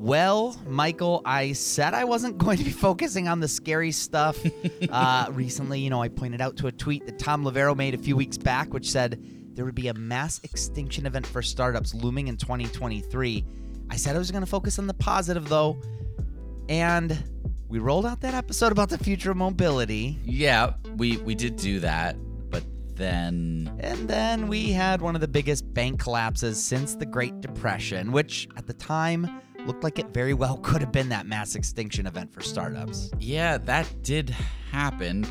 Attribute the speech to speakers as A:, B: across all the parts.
A: Well, Michael, I said I wasn't going to be focusing on the scary stuff. uh, recently, you know, I pointed out to a tweet that Tom Loverro made a few weeks back, which said there would be a mass extinction event for startups looming in 2023. I said I was going to focus on the positive, though. And we rolled out that episode about the future of mobility.
B: Yeah, we we did do that, but then
A: And then we had one of the biggest bank collapses since the Great Depression, which at the time looked like it very well could have been that mass extinction event for startups.
B: yeah, that did happen.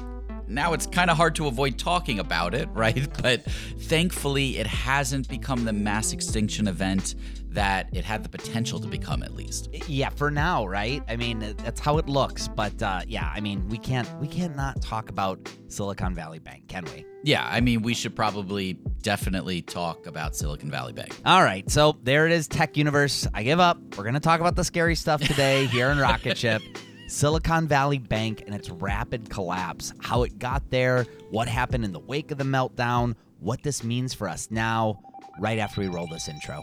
B: Now it's kind of hard to avoid talking about it, right? But thankfully, it hasn't become the mass extinction event that it had the potential to become, at least.
A: Yeah, for now, right? I mean, that's how it looks. But uh, yeah, I mean, we can't we can't not talk about Silicon Valley Bank, can we?
B: Yeah, I mean, we should probably definitely talk about Silicon Valley Bank.
A: All right, so there it is, Tech Universe. I give up. We're gonna talk about the scary stuff today here in Rocket Ship. Silicon Valley Bank and its rapid collapse, how it got there, what happened in the wake of the meltdown, what this means for us now, right after we roll this intro.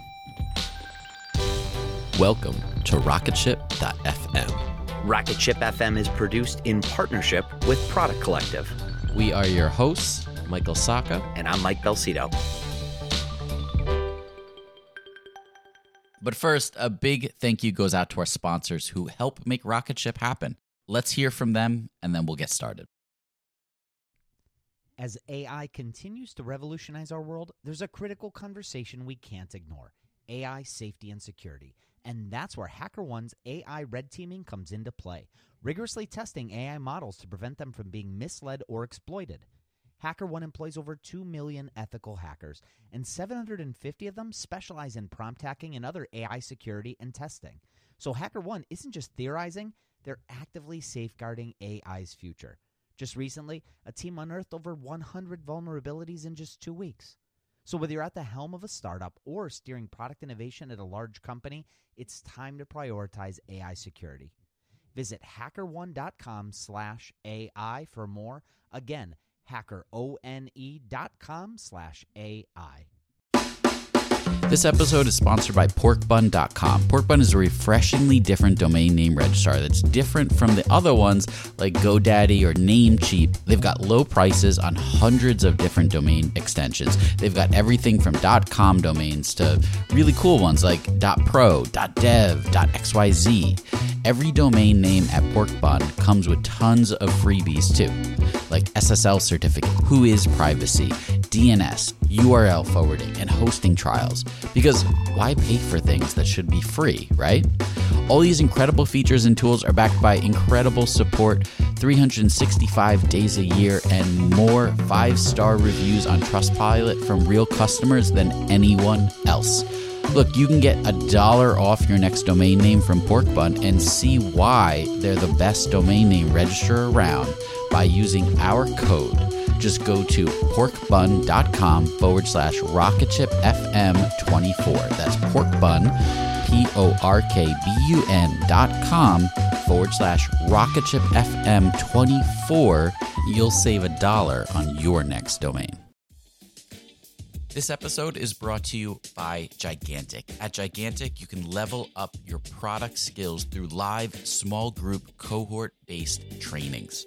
B: Welcome to RocketShip.fm.
A: Rocket Ship FM is produced in partnership with Product Collective,
C: We are your hosts, Michael Sacca.
A: and I'm Mike Belsito.
B: But first, a big thank you goes out to our sponsors who help make Rocket Ship happen. Let's hear from them, and then we'll get started.
A: As AI continues to revolutionize our world, there's a critical conversation we can't ignore AI safety and security. And that's where HackerOne's AI red teaming comes into play, rigorously testing AI models to prevent them from being misled or exploited. HackerOne employs over 2 million ethical hackers, and 750 of them specialize in prompt hacking and other AI security and testing. So HackerOne isn't just theorizing, they're actively safeguarding AI's future. Just recently, a team unearthed over 100 vulnerabilities in just two weeks. So whether you're at the helm of a startup or steering product innovation at a large company, it's time to prioritize AI security. Visit hackerone.com slash AI for more. Again, hackerone.com slash AI.
B: This episode is sponsored by porkbun.com. Porkbun is a refreshingly different domain name registrar that's different from the other ones like GoDaddy or Namecheap. They've got low prices on hundreds of different domain extensions. They've got everything from .com domains to really cool ones like .pro, .dev, .xyz. Every domain name at Porkbun comes with tons of freebies too, like SSL certificate, WHOIS privacy, DNS, URL forwarding, and hosting trials. Because why pay for things that should be free, right? All these incredible features and tools are backed by incredible support, 365 days a year, and more five star reviews on Trustpilot from real customers than anyone else. Look, you can get a dollar off your next domain name from Porkbun and see why they're the best domain name registrar around by using our code. Just go to porkbun.com forward slash rocketshipfm24. That's porkbun, P O R K B U N dot com forward slash rocketshipfm24. You'll save a dollar on your next domain. This episode is brought to you by Gigantic. At Gigantic, you can level up your product skills through live small group cohort based trainings.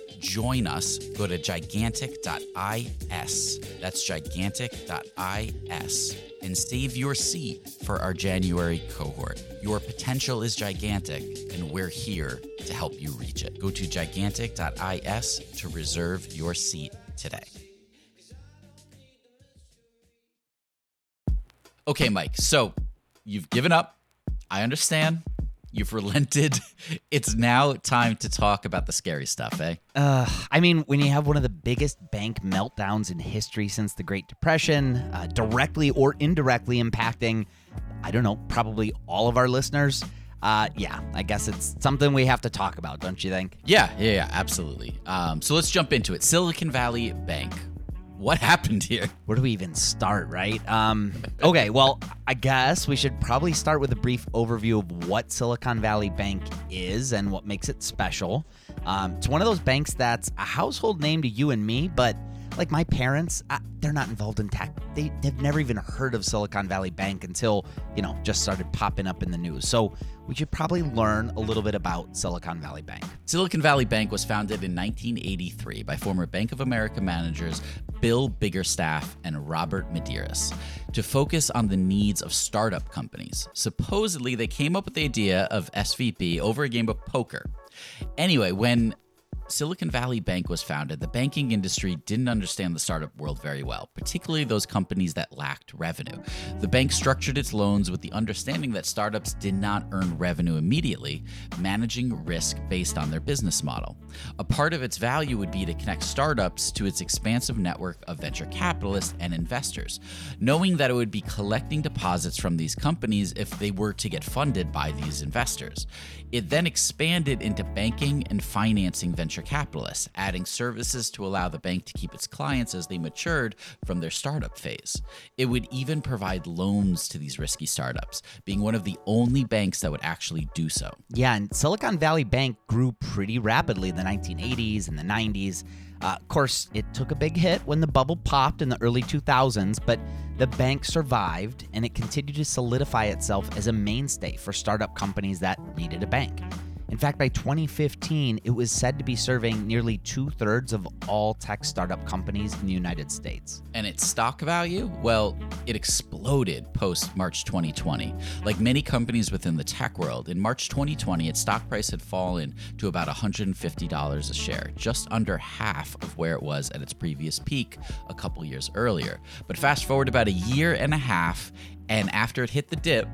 B: join us. Go to gigantic.is. That's gigantic.is and save your seat for our January cohort. Your potential is gigantic, and we're here to help you reach it. Go to gigantic.is to reserve your seat today. Okay, Mike. So you've given up. I understand. You've relented. It's now time to talk about the scary stuff, eh?
A: Uh, I mean, when you have one of the biggest bank meltdowns in history since the Great Depression, uh, directly or indirectly impacting, I don't know, probably all of our listeners, uh, yeah, I guess it's something we have to talk about, don't you think?
B: Yeah, yeah, yeah, absolutely. Um, so let's jump into it. Silicon Valley Bank. What happened here?
A: Where do we even start, right? Um, okay, well, I guess we should probably start with a brief overview of what Silicon Valley Bank is and what makes it special. Um, it's one of those banks that's a household name to you and me, but like my parents, I, they're not involved in tech. They, they've never even heard of Silicon Valley Bank until, you know, just started popping up in the news. So we should probably learn a little bit about Silicon Valley Bank.
B: Silicon Valley Bank was founded in 1983 by former Bank of America managers Bill Biggerstaff and Robert Medeiros to focus on the needs of startup companies. Supposedly, they came up with the idea of SVB over a game of poker. Anyway, when Silicon Valley Bank was founded, the banking industry didn't understand the startup world very well, particularly those companies that lacked revenue. The bank structured its loans with the understanding that startups did not earn revenue immediately, managing risk based on their business model. A part of its value would be to connect startups to its expansive network of venture capitalists and investors, knowing that it would be collecting deposits from these companies if they were to get funded by these investors. It then expanded into banking and financing venture capitalists, adding services to allow the bank to keep its clients as they matured from their startup phase. It would even provide loans to these risky startups, being one of the only banks that would actually do so.
A: Yeah, and Silicon Valley Bank grew pretty rapidly in the 1980s and the 90s. Uh, of course, it took a big hit when the bubble popped in the early 2000s, but the bank survived and it continued to solidify itself as a mainstay for startup companies that needed a bank. In fact, by 2015, it was said to be serving nearly two thirds of all tech startup companies in the United States.
B: And its stock value? Well, it exploded post March 2020. Like many companies within the tech world, in March 2020, its stock price had fallen to about $150 a share, just under half of where it was at its previous peak a couple years earlier. But fast forward about a year and a half, and after it hit the dip,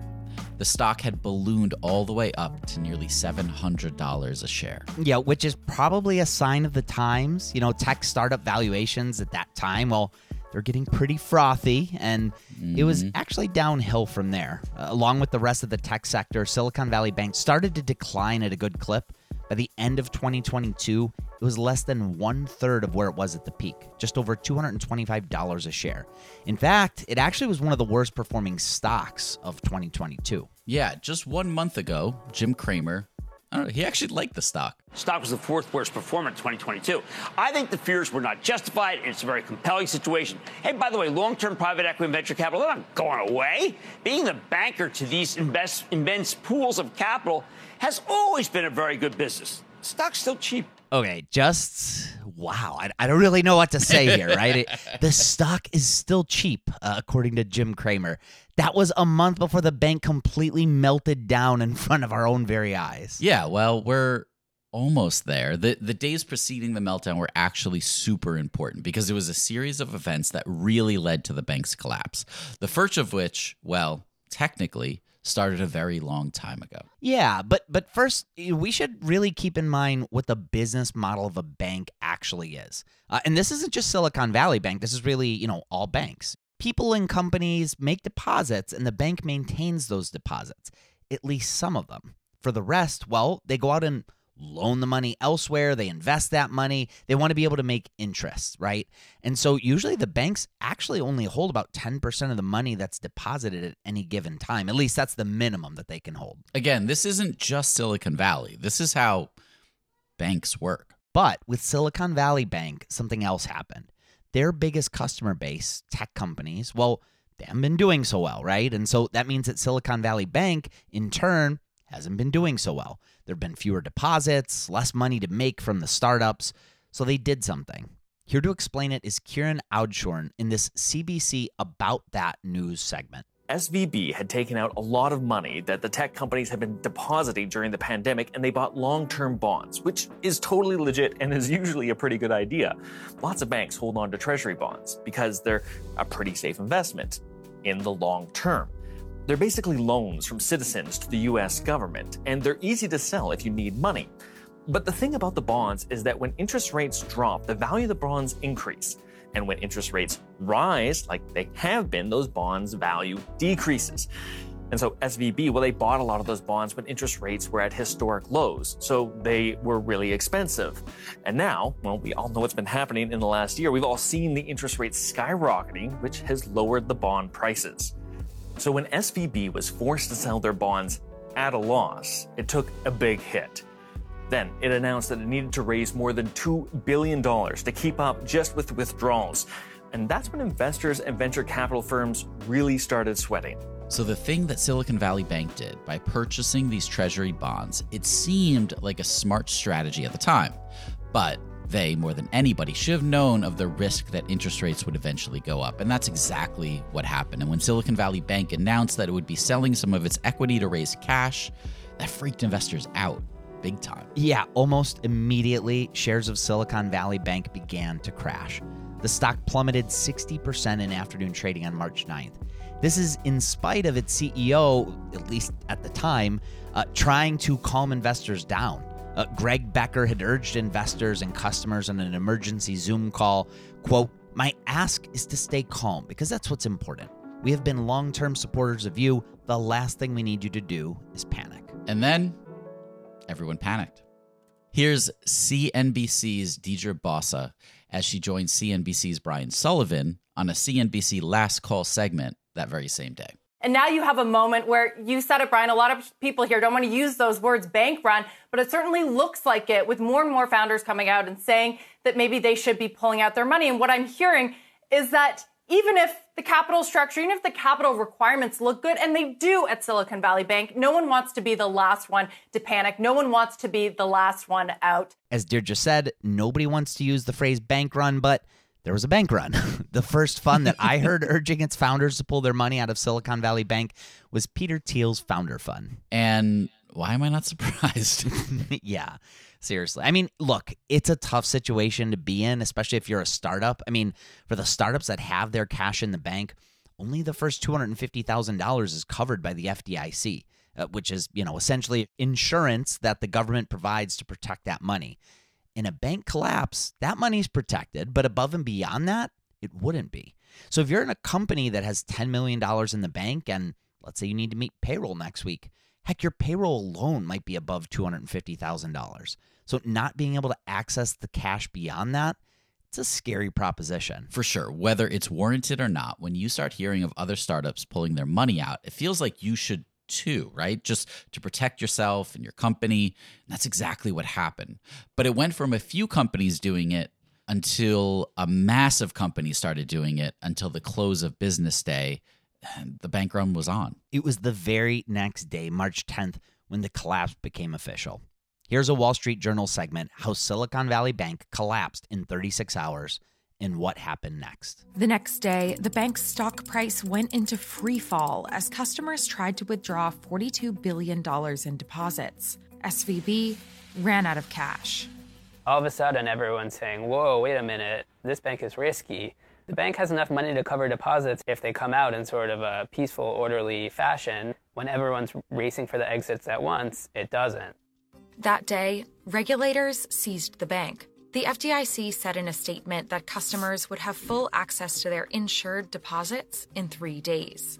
B: the stock had ballooned all the way up to nearly $700 a share.
A: Yeah, which is probably a sign of the times. You know, tech startup valuations at that time, well, they're getting pretty frothy, and mm-hmm. it was mm-hmm. actually downhill from there. Uh, along with the rest of the tech sector, Silicon Valley Bank started to decline at a good clip. By the end of 2022, it was less than one third of where it was at the peak, just over $225 a share. In fact, it actually was one of the worst performing stocks of 2022.
B: Yeah, just one month ago, Jim Cramer I don't know. He actually liked the stock.
D: Stock was the fourth worst performer in 2022. I think the fears were not justified, and it's a very compelling situation. Hey, by the way, long-term private equity and venture capital, they're not going away. Being the banker to these invest, immense pools of capital has always been a very good business. Stock's still cheap.
A: Okay, just wow. I, I don't really know what to say here, right? It, the stock is still cheap, uh, according to Jim Cramer. That was a month before the bank completely melted down in front of our own very eyes.
B: Yeah, well, we're almost there. The the days preceding the meltdown were actually super important because it was a series of events that really led to the bank's collapse. The first of which, well, technically started a very long time ago.
A: Yeah, but but first we should really keep in mind what the business model of a bank actually is. Uh, and this isn't just Silicon Valley Bank. This is really, you know, all banks. People and companies make deposits and the bank maintains those deposits, at least some of them. For the rest, well, they go out and loan the money elsewhere, they invest that money, they want to be able to make interest, right? And so usually the mm-hmm. banks actually only hold about 10% of the money that's deposited at any given time. At least that's the minimum that they can hold.
B: Again, this isn't just Silicon Valley. This is how banks work.
A: But with Silicon Valley Bank, something else happened. Their biggest customer base, tech companies, well, they haven't been doing so well, right? And so that means that Silicon Valley Bank, in turn, hasn't been doing so well. There have been fewer deposits, less money to make from the startups, so they did something. Here to explain it is Kieran Oudshoorn in this CBC About That news segment.
E: SVB had taken out a lot of money that the tech companies had been depositing during the pandemic, and they bought long term bonds, which is totally legit and is usually a pretty good idea. Lots of banks hold on to treasury bonds because they're a pretty safe investment in the long term. They're basically loans from citizens to the US government, and they're easy to sell if you need money. But the thing about the bonds is that when interest rates drop, the value of the bonds increase. And when interest rates rise, like they have been, those bonds' value decreases. And so SVB, well, they bought a lot of those bonds when interest rates were at historic lows. So they were really expensive. And now, well, we all know what's been happening in the last year. We've all seen the interest rates skyrocketing, which has lowered the bond prices. So when SVB was forced to sell their bonds at a loss, it took a big hit. Then it announced that it needed to raise more than $2 billion to keep up just with withdrawals. And that's when investors and venture capital firms really started sweating.
B: So, the thing that Silicon Valley Bank did by purchasing these treasury bonds, it seemed like a smart strategy at the time. But they, more than anybody, should have known of the risk that interest rates would eventually go up. And that's exactly what happened. And when Silicon Valley Bank announced that it would be selling some of its equity to raise cash, that freaked investors out big time.
A: Yeah, almost immediately, shares of Silicon Valley Bank began to crash. The stock plummeted 60% in afternoon trading on March 9th. This is in spite of its CEO, at least at the time, uh, trying to calm investors down. Uh, Greg Becker had urged investors and customers on an emergency Zoom call, quote, "My ask is to stay calm because that's what's important. We have been long-term supporters of you. The last thing we need you to do is panic."
B: And then everyone panicked. Here's CNBC's Deirdre Bosa as she joined CNBC's Brian Sullivan on a CNBC Last Call segment that very same day.
F: And now you have a moment where you said it, Brian. A lot of people here don't want to use those words bank run, but it certainly looks like it with more and more founders coming out and saying that maybe they should be pulling out their money. And what I'm hearing is that even if the capital structure, even if the capital requirements look good, and they do at Silicon Valley Bank, no one wants to be the last one to panic. No one wants to be the last one out.
A: As Deirdre said, nobody wants to use the phrase bank run, but there was a bank run. the first fund that I heard urging its founders to pull their money out of Silicon Valley Bank was Peter Thiel's founder fund.
B: And why am I not surprised?
A: yeah, seriously. I mean, look, it's a tough situation to be in, especially if you're a startup. I mean, for the startups that have their cash in the bank, only the first $250,000 is covered by the FDIC, uh, which is, you know, essentially insurance that the government provides to protect that money. In a bank collapse, that money's protected, but above and beyond that, it wouldn't be. So if you're in a company that has $10 million in the bank and let's say you need to meet payroll next week, heck, your payroll alone might be above $250,000. So not being able to access the cash beyond that, it's a scary proposition.
B: For sure. Whether it's warranted or not, when you start hearing of other startups pulling their money out, it feels like you should too, right? Just to protect yourself and your company. And that's exactly what happened. But it went from a few companies doing it until a massive company started doing it until the close of business day. And the bank run was on.
A: It was the very next day, March 10th, when the collapse became official. Here's a Wall Street Journal segment how Silicon Valley Bank collapsed in 36 hours and what happened next.
G: The next day, the bank's stock price went into free fall as customers tried to withdraw $42 billion in deposits. SVB ran out of cash.
H: All of a sudden, everyone's saying, Whoa, wait a minute, this bank is risky. The bank has enough money to cover deposits if they come out in sort of a peaceful, orderly fashion. When everyone's racing for the exits at once, it doesn't.
G: That day, regulators seized the bank. The FDIC said in a statement that customers would have full access to their insured deposits in three days.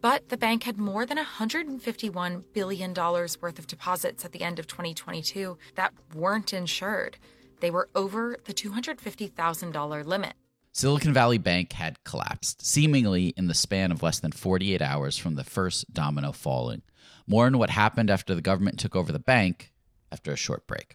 G: But the bank had more than $151 billion worth of deposits at the end of 2022 that weren't insured. They were over the $250,000 limit.
B: Silicon Valley Bank had collapsed, seemingly in the span of less than 48 hours from the first domino falling. More on what happened after the government took over the bank after a short break.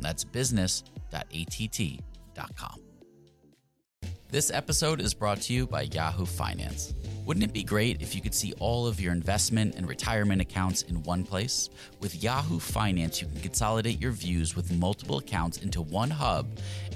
B: That's business.att.com. This episode is brought to you by Yahoo Finance. Wouldn't it be great if you could see all of your investment and retirement accounts in one place? With Yahoo Finance, you can consolidate your views with multiple accounts into one hub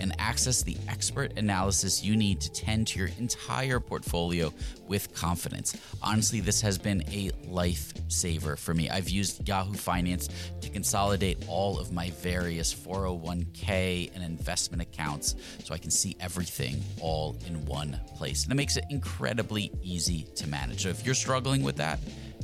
B: and access the expert analysis you need to tend to your entire portfolio with confidence. Honestly, this has been a lifesaver for me. I've used Yahoo Finance to consolidate all of my various 401k and investment accounts so I can see everything all in one place. And it makes it incredibly easy to manage. So if you're struggling with that,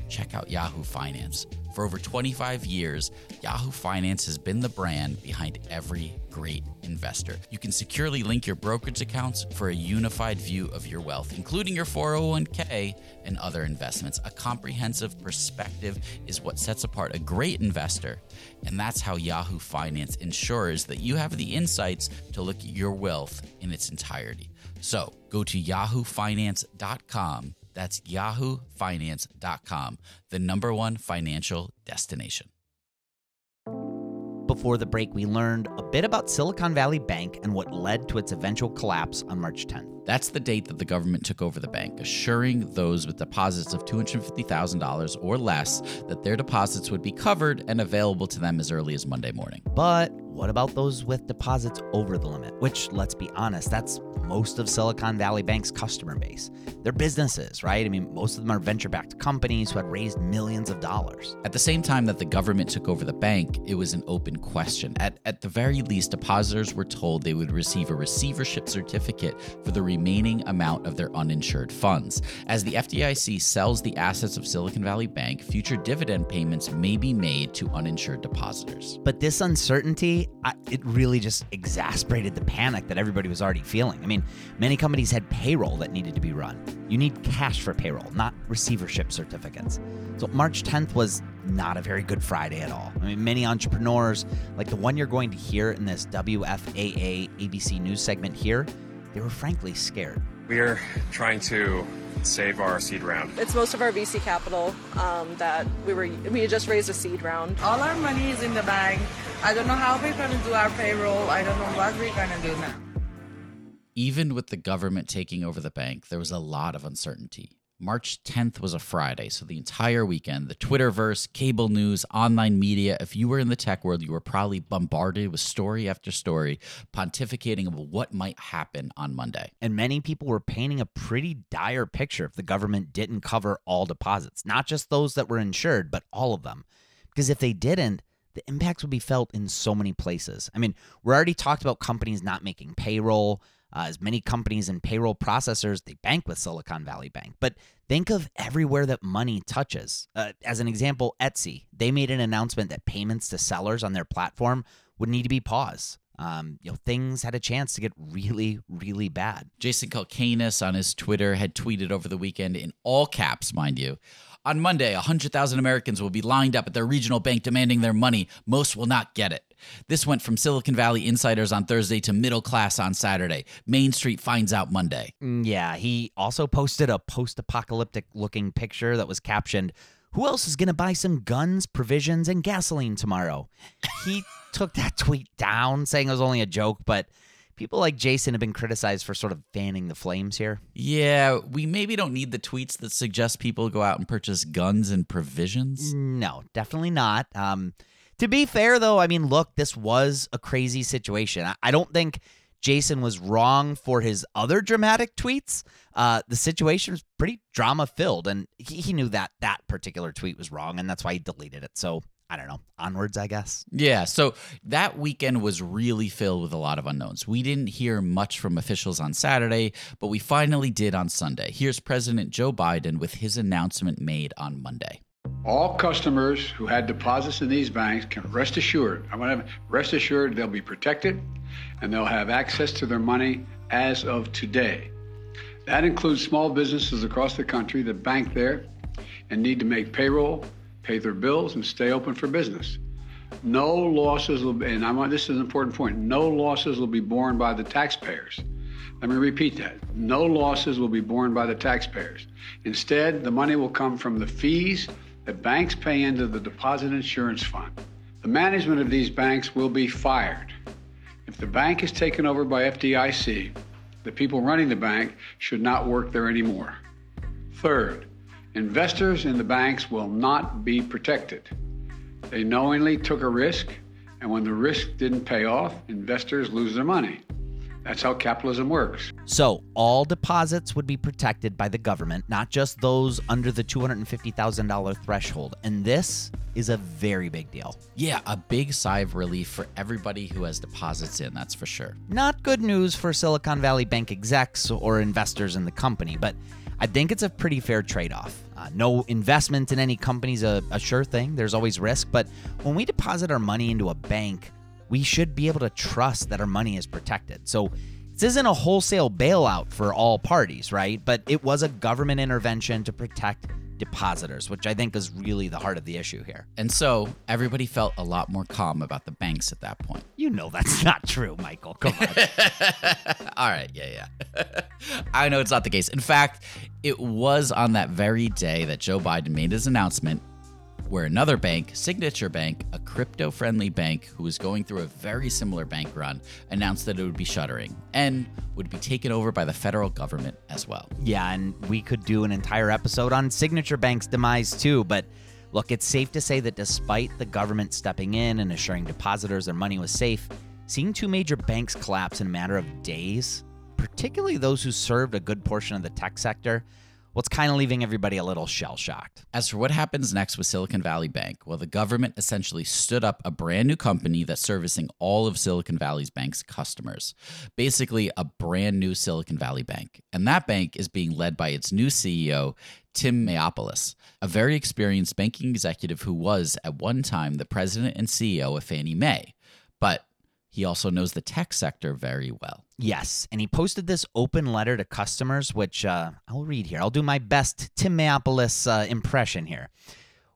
B: check out Yahoo Finance. For over 25 years, Yahoo Finance has been the brand behind every great investor. You can securely link your brokerage accounts for a unified view of your wealth, including your 401k and other investments. A comprehensive perspective is what sets apart a great investor, and that's how Yahoo Finance ensures that you have the insights to look at your wealth in its entirety. So go to yahoofinance.com that's yahoofinance.com, the number one financial destination.
A: Before the break, we learned a bit about Silicon Valley Bank and what led to its eventual collapse on March 10th.
B: That's the date that the government took over the bank, assuring those with deposits of $250,000 or less that their deposits would be covered and available to them as early as Monday morning.
A: But what about those with deposits over the limit? Which, let's be honest, that's most of Silicon Valley Bank's customer base. They're businesses, right? I mean, most of them are venture backed companies who had raised millions of dollars.
B: At the same time that the government took over the bank, it was an open question. At, at the very least, depositors were told they would receive a receivership certificate for the remaining amount of their uninsured funds. As the FDIC sells the assets of Silicon Valley Bank, future dividend payments may be made to uninsured depositors.
A: But this uncertainty, it really just exasperated the panic that everybody was already feeling. I mean, many companies had payroll that needed to be run. You need cash for payroll, not receivership certificates. So March 10th was not a very good Friday at all. I mean, many entrepreneurs, like the one you're going to hear in this WFAA ABC news segment here, they were frankly scared.
I: We're trying to save our seed round.
J: It's most of our VC capital um, that we were we just raised a seed round.
K: All our money is in the bank. I don't know how we're going to do our payroll. I don't know what we're going to do now.
B: Even with the government taking over the bank, there was a lot of uncertainty. March 10th was a Friday, so the entire weekend, the Twitterverse, cable news, online media, if you were in the tech world, you were probably bombarded with story after story pontificating of what might happen on Monday.
A: And many people were painting a pretty dire picture if the government didn't cover all deposits, not just those that were insured, but all of them. Because if they didn't, the impacts would be felt in so many places. I mean, we already talked about companies not making payroll. Uh, as many companies and payroll processors, they bank with Silicon Valley Bank. But think of everywhere that money touches. Uh, as an example, Etsy, they made an announcement that payments to sellers on their platform would need to be paused. Um, you know, things had a chance to get really, really bad.
B: Jason Calacanis on his Twitter had tweeted over the weekend in all caps, mind you. On Monday, 100,000 Americans will be lined up at their regional bank demanding their money. Most will not get it. This went from Silicon Valley insiders on Thursday to middle class on Saturday. Main Street finds out Monday.
A: Mm, yeah, he also posted a post apocalyptic looking picture that was captioned, Who else is going to buy some guns, provisions, and gasoline tomorrow? He took that tweet down, saying it was only a joke, but people like Jason have been criticized for sort of fanning the flames here.
B: Yeah, we maybe don't need the tweets that suggest people go out and purchase guns and provisions.
A: No, definitely not. Um, to be fair, though, I mean, look, this was a crazy situation. I don't think Jason was wrong for his other dramatic tweets. Uh, the situation was pretty drama filled, and he, he knew that that particular tweet was wrong, and that's why he deleted it. So I don't know, onwards, I guess.
B: Yeah. So that weekend was really filled with a lot of unknowns. We didn't hear much from officials on Saturday, but we finally did on Sunday. Here's President Joe Biden with his announcement made on Monday.
L: All customers who had deposits in these banks can rest assured. I want to rest assured they'll be protected and they'll have access to their money as of today. That includes small businesses across the country that bank there and need to make payroll, pay their bills, and stay open for business. No losses will and I want this is an important point. No losses will be borne by the taxpayers. Let me repeat that. No losses will be borne by the taxpayers. Instead, the money will come from the fees that banks pay into the deposit insurance fund. The management of these banks will be fired. If the bank is taken over by FDIC, the people running the bank should not work there anymore. Third, investors in the banks will not be protected. They knowingly took a risk, and when the risk didn't pay off, investors lose their money. That's how capitalism works.
A: So, all deposits would be protected by the government, not just those under the $250,000 threshold. And this is a very big deal.
B: Yeah, a big sigh of relief for everybody who has deposits in, that's for sure.
A: Not good news for Silicon Valley Bank execs or investors in the company, but I think it's a pretty fair trade off. Uh, no investment in any company is a, a sure thing, there's always risk, but when we deposit our money into a bank, we should be able to trust that our money is protected. So, this isn't a wholesale bailout for all parties, right? But it was a government intervention to protect depositors, which I think is really the heart of the issue here.
B: And so everybody felt a lot more calm about the banks at that point.
A: You know that's not true, Michael. Come on.
B: All right, yeah, yeah. I know it's not the case. In fact, it was on that very day that Joe Biden made his announcement where another bank, Signature Bank, a crypto friendly bank who was going through a very similar bank run, announced that it would be shuttering and would be taken over by the federal government as well.
A: Yeah, and we could do an entire episode on Signature Bank's demise too, but look, it's safe to say that despite the government stepping in and assuring depositors their money was safe, seeing two major banks collapse in a matter of days, particularly those who served a good portion of the tech sector, what's kind of leaving everybody a little shell shocked.
B: As for what happens next with Silicon Valley Bank, well, the government essentially stood up a brand new company that's servicing all of Silicon Valley's bank's customers. Basically, a brand new Silicon Valley Bank. And that bank is being led by its new CEO, Tim Mayopoulos, a very experienced banking executive who was, at one time, the president and CEO of Fannie Mae. But he also knows the tech sector very well.
A: Yes, and he posted this open letter to customers, which uh, I'll read here. I'll do my best Tim Mayopoulos uh, impression here.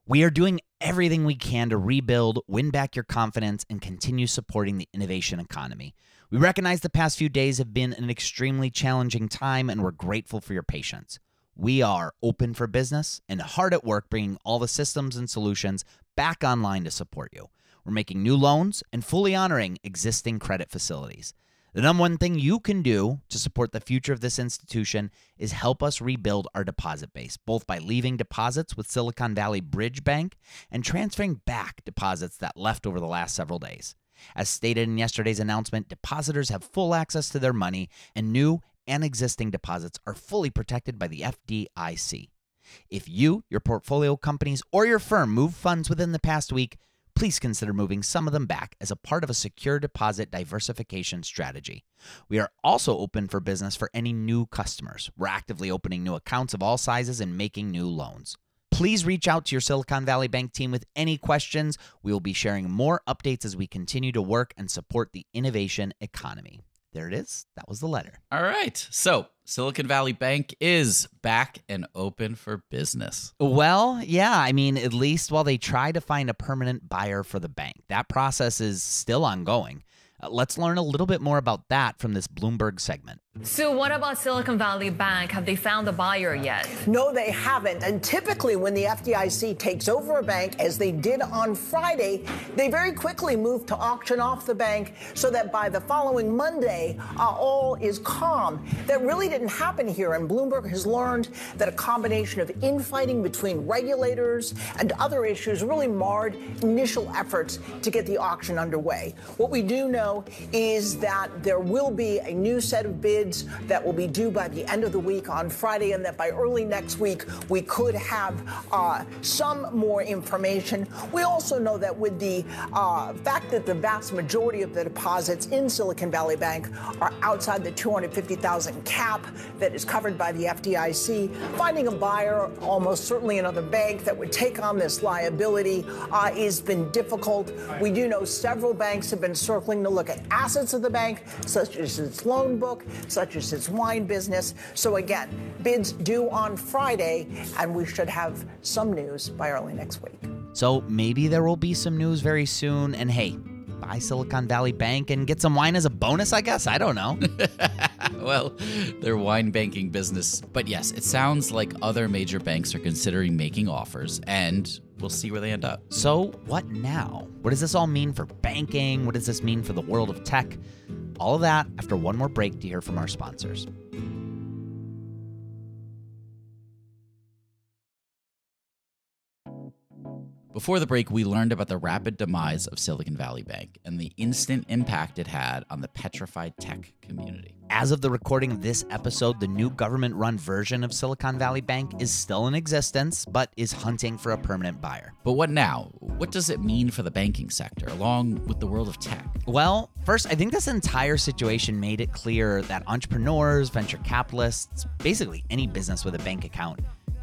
A: We are doing everything we can to rebuild, win back your confidence, and continue supporting the innovation economy. We recognize the past few days have been an extremely challenging time, and we're grateful for your patience. We are open for business and hard at work bringing all the systems and solutions back online to support you. We're making new loans and fully honoring existing credit facilities. The number one thing you can do to support the future of this institution is help us rebuild our deposit base, both by leaving deposits with Silicon Valley Bridge Bank and transferring back deposits that left over the last several days. As stated in yesterday's announcement, depositors have full access to their money, and new and existing deposits are fully protected by the FDIC. If you, your portfolio companies, or your firm move funds within the past week, please consider moving some of them back as a part of a secure deposit diversification strategy. We are also open for business for any new customers. We're actively opening new accounts of all sizes and making new loans. Please reach out to your Silicon Valley Bank team with any questions. We will be sharing more updates as we continue to work and support the innovation economy. There it is. That was the letter.
B: All right. So, Silicon Valley Bank is back and open for business.
A: Well, yeah. I mean, at least while they try to find a permanent buyer for the bank, that process is still ongoing. Uh, let's learn a little bit more about that from this Bloomberg segment.
M: So, what about Silicon Valley Bank? Have they found a buyer yet?
N: No, they haven't. And typically, when the FDIC takes over a bank, as they did on Friday, they very quickly move to auction off the bank so that by the following Monday, uh, all is calm. That really didn't happen here. And Bloomberg has learned that a combination of infighting between regulators and other issues really marred initial efforts to get the auction underway. What we do know is that there will be a new set of bids bids that will be due by the end of the week on Friday, and that by early next week we could have uh, some more information. We also know that with the uh, fact that the vast majority of the deposits in Silicon Valley Bank are outside the 250,000 cap that is covered by the FDIC, finding a buyer, almost certainly another bank that would take on this liability, uh, has been difficult. We do know several banks have been circling to look at assets of the bank, such as its loan book, such as its wine business. So again, bids due on Friday, and we should have some news by early next week.
A: So maybe there will be some news very soon. And hey, buy Silicon Valley Bank and get some wine as a bonus, I guess. I don't know.
B: well, their wine banking business. But yes, it sounds like other major banks are considering making offers, and we'll see where they end up.
A: So, what now? What does this all mean for banking? What does this mean for the world of tech? All of that after one more break to hear from our sponsors.
B: Before the break, we learned about the rapid demise of Silicon Valley Bank and the instant impact it had on the petrified tech community.
A: As of the recording of this episode, the new government run version of Silicon Valley Bank is still in existence, but is hunting for a permanent buyer.
B: But what now? What does it mean for the banking sector, along with the world of tech?
A: Well, first, I think this entire situation made it clear that entrepreneurs, venture capitalists, basically any business with a bank account,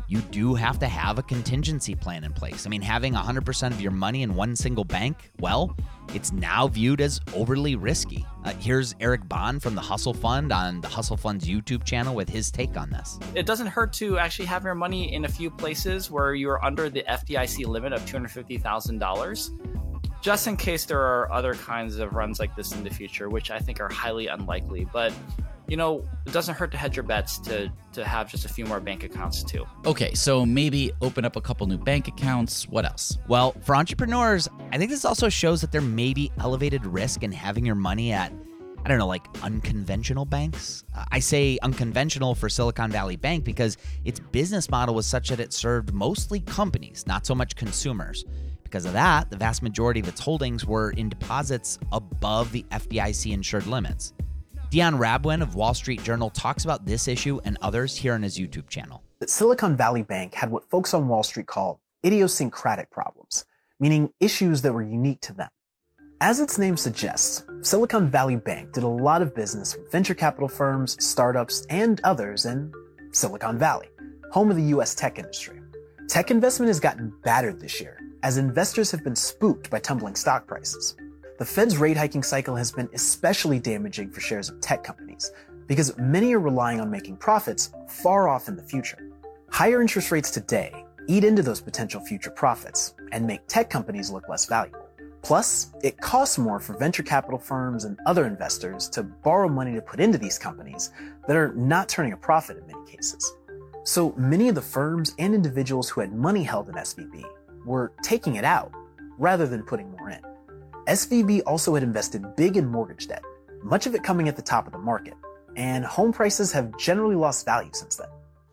A: you do have to have a contingency plan in place. I mean, having 100% of your money in one single bank, well, it's now viewed as overly risky. Uh, here's Eric Bahn from the Hustle Fund on the Hustle Fund's YouTube channel with his take on this.
O: It doesn't hurt to actually have your money in a few places where you're under the FDIC limit of $250,000 just in case there are other kinds of runs like this in the future, which I think are highly unlikely. But you know, it doesn't hurt to hedge your bets to to have just a few more bank accounts too.
B: Okay, so maybe open up a couple new bank accounts. What else?
A: Well, for entrepreneurs, I think this also shows that there may be elevated risk in having your money at I don't know, like unconventional banks. I say unconventional for Silicon Valley Bank because its business model was such that it served mostly companies, not so much consumers. Because of that, the vast majority of its holdings were in deposits above the FDIC insured limits. Dion Rabouin of Wall Street Journal talks about this issue and others here on his YouTube channel.
P: Silicon Valley Bank had what folks on Wall Street call idiosyncratic problems, meaning issues that were unique to them. As its name suggests, Silicon Valley Bank did a lot of business with venture capital firms, startups, and others in Silicon Valley, home of the US tech industry. Tech investment has gotten battered this year, as investors have been spooked by tumbling stock prices. The Fed's rate hiking cycle has been especially damaging for shares of tech companies because many are relying on making profits far off in the future. Higher interest rates today eat into those potential future profits and make tech companies look less valuable. Plus, it costs more for venture capital firms and other investors to borrow money to put into these companies that are not turning a profit in many cases. So many of the firms and individuals who had money held in SVB were taking it out rather than putting more in. SVB also had invested big in mortgage debt, much of it coming at the top of the market, and home prices have generally lost value since then.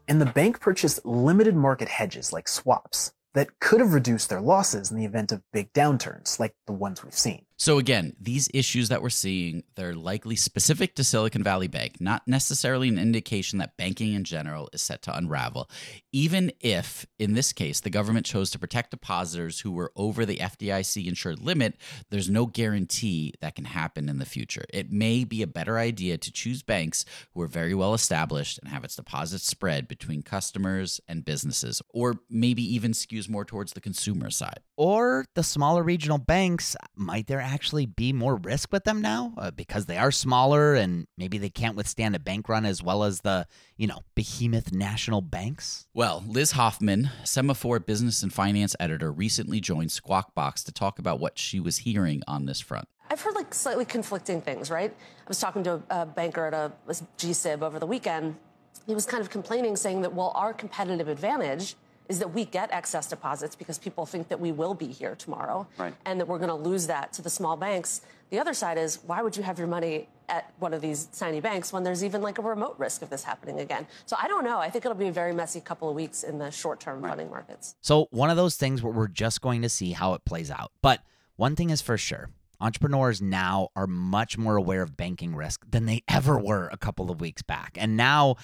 P: And the bank purchased limited market hedges like swaps that could have reduced their losses in the event of big downturns like the ones we've seen.
B: So again, these issues that we're seeing, they're likely specific to Silicon Valley Bank, not necessarily an indication that banking in general is set to unravel. Even if in this case the government chose to protect depositors who were over the FDIC insured limit, there's no guarantee that can happen in the future. It may be a better idea to choose banks who are very well established and have its deposits spread between customers and businesses, or maybe even skews more towards the consumer side.
A: Or the smaller regional banks, might there actually be more risk with them now uh, because they are smaller and maybe they can't withstand a bank run as well as the, you know, behemoth national banks?
B: Well, Liz Hoffman, Semafor business and finance editor, recently joined Squawk Box to talk about what she was hearing on this front.
Q: I've heard like slightly conflicting things, right? I was talking to a, banker at a, a GSIB over the weekend. He was kind of complaining, saying that, well, our competitive advantage is that we get excess deposits because people think that we will be here tomorrow
R: right.
Q: and that we're going to lose that to the small banks. The other side is why would you have your money at one of these tiny banks when there's even like a remote risk of this happening again? So I don't know. I think it'll be a very messy couple of weeks in the short term right. funding markets.
A: So one of those things where we're just going to see how it plays out. But one thing is for sure. Entrepreneurs now are much more aware of banking risk than they ever were a couple of weeks back. And now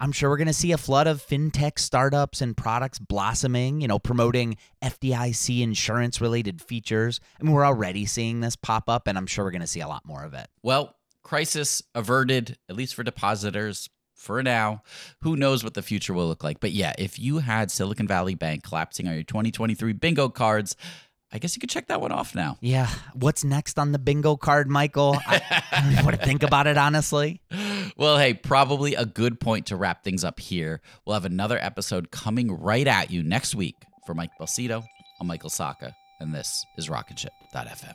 A: I'm sure we're going to see a flood of fintech startups and products blossoming, you know, promoting FDIC insurance related features. I mean, we're already seeing this pop up, and I'm sure we're going to see a lot more of it.
B: Well, crisis averted, at least for depositors for now. Who knows what the future will look like? But yeah, if you had Silicon Valley Bank collapsing on your 2023 bingo cards, I guess you could check that one off now.
A: Yeah. What's next on the bingo card, Michael? I, I don't even want to think about it, honestly.
B: Well, hey, probably a good point to wrap things up here. We'll have another episode coming right at you next week. For Mike Belsito, I'm Michael Sacca, and this is Rocketship.fm.